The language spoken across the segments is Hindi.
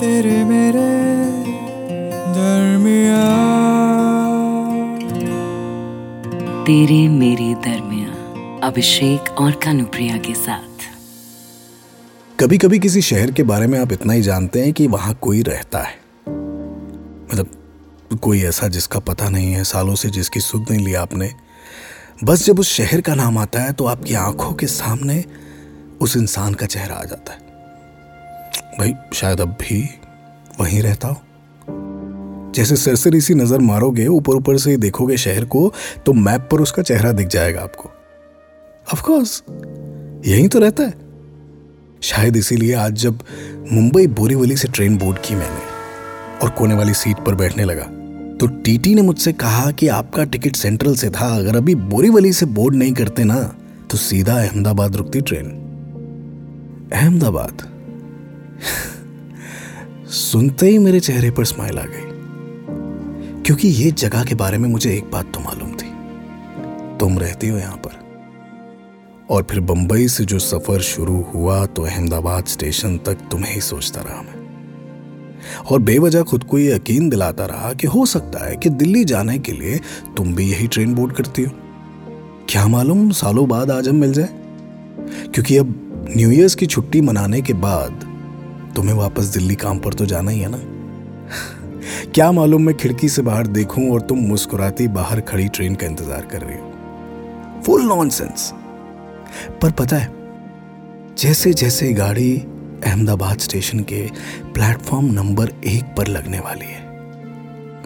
तेरे मेरे दरमिया तेरे मेरे दरमिया अभिषेक और कानुप्रिया के साथ। कभी कभी किसी शहर के बारे में आप इतना ही जानते हैं कि वहाँ कोई रहता है। मतलब कोई ऐसा जिसका पता नहीं है सालों से जिसकी सुध नहीं ली आपने। बस जब उस शहर का नाम आता है तो आपकी आँखों के सामने उस इंसान का चेहरा आ जाता है। भाई, शायद अब भी वहीं रहता हो। जैसे सरसरी सी नज़र मारोगे ऊपर ऊपर से देखोगे शहर को तो मैप पर उसका चेहरा दिख जाएगा आपको। ऑफ़ कोर्स यहीं तो रहता है। शायद इसीलिए आज जब मुंबई बोरीवली से ट्रेन बोर्ड की मैंने, और कोने वाली सीट पर बैठने लगा तो टीटी ने मुझसे कहा कि आपका टिकट सेंट्रल से था, अगर अभी बोरीवली से बोर्ड नहीं करते ना तो सीधा अहमदाबाद रुकती ट्रेन। अहमदाबाद? सुनते ही मेरे चेहरे पर स्माइल आ गई। क्योंकि ये जगह के बारे में मुझे एक बात तो मालूम थी। तुम रहती हो यहाँ पर। और फिर बंबई से जो सफ़र शुरू हुआ तो अहमदाबाद स्टेशन तक तुम्हें ही सोचता रहा मैं। और बेवजह खुद को ये यकीन दिलाता रहा कि हो सकता है कि दिल्ली जाने के लिए तुम भी यही ट्रेन बोर्ड करती हो। क्या मालूम सालों बाद आज हम मिल जाए? क्योंकि अब न्यू ईयर्स की छुट्टी मनाने के बाद तुम्हें वापस दिल्ली काम पर तो जाना ही है ना? क्या मालूम मैं खिड़की से बाहर देखूँ और तुम मुस्कुराती बाहर खड़ी ट्रेन का इंतज़ार कर रही हो? फुल नॉनसेंस पर पता है जैसे जैसे गाड़ी अहमदाबाद स्टेशन के प्लेटफॉर्म नंबर एक पर लगने वाली है,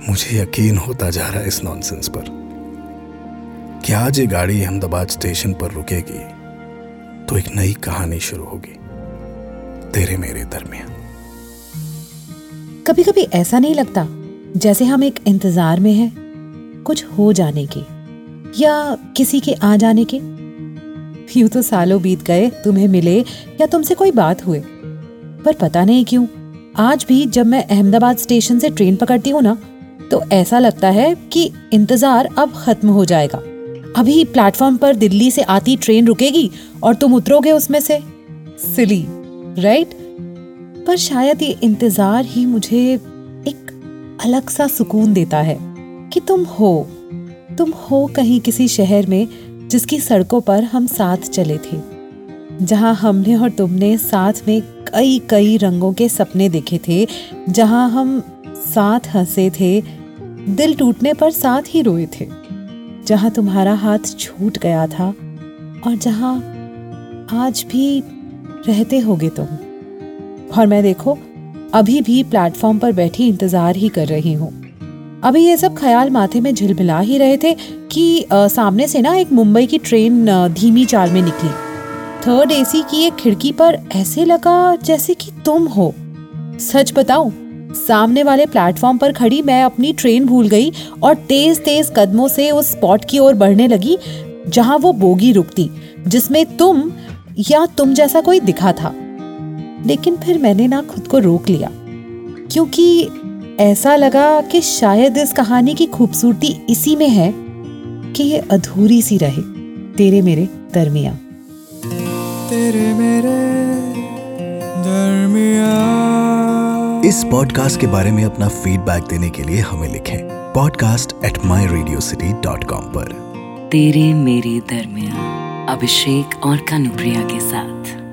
मुझे यकीन होता जा रहा है इस नॉनसेंस पर। कि आज ये गाड़ी अहमदाबाद स्टेशन पर रुकेगी तो एक नई कहानी शुरू होगी। तेरे मेरे दरमियान। कभी कभी ऐसा नहीं लगता, जैसे हम एक इंतज़ार में हैं, कुछ हो जाने के, या किसी के आ जाने के। यूँ तो सालों बीत गए, तुम्हें मिले, या तुमसे कोई बात हुए। पर पता नहीं क्यों, आज भी जब मैं अहमदाबाद स्टेशन से ट्रेन पकड़ती हूँ ना तो ऐसा लगता है कि इंतज़ार अब खत्म हो जाएगा। अभी प्लेटफॉर्म पर दिल्ली से आती ट्रेन रुकेगी और तुम उतरोगे उसमें से। सिली। राइट पर शायद ये इंतज़ार ही मुझे एक अलग सा सुकून देता है कि तुम हो। तुम हो कहीं किसी शहर में जिसकी सड़कों पर हम साथ चले थे, जहाँ हमने और तुमने साथ में कई कई रंगों के सपने देखे थे, जहाँ हम साथ हंसे थे, दिल टूटने पर साथ ही रोए थे, जहाँ तुम्हारा हाथ छूट गया था और जहाँ आज भी रहते होगे तुम। और मैं देखो अभी भी प्लेटफॉर्म पर बैठी इंतज़ार ही कर रही हूँ। अभी ये सब ख्याल माथे में झिलमिला ही रहे थे कि आ, सामने से ना एक मुंबई की ट्रेन धीमी चाल में निकली। थर्ड एसी की एक खिड़की पर ऐसे लगा जैसे कि तुम हो। सच बताऊँ सामने वाले प्लेटफॉर्म पर खड़ी मैं अपनी ट्रेन भूल गई और तेज तेज कदमों से उस स्पॉट की ओर बढ़ने लगी जहाँ वो बोगी रुकती जिसमें तुम या तुम जैसा कोई दिखा था। लेकिन फिर मैंने ना खुद को रोक लिया क्योंकि ऐसा लगा कि शायद इस कहानी की खूबसूरती इसी में है कि ये अधूरी सी रहे तेरे मेरे दरमिया। तेरे मेरे दरमिया। इस पॉडकास्ट के बारे में अपना फीडबैक देने के लिए हमें लिखें podcast at my radio city dot com पर। तेरे मेरे दरमिया। अभिषेक और कानुप्रिया के साथ।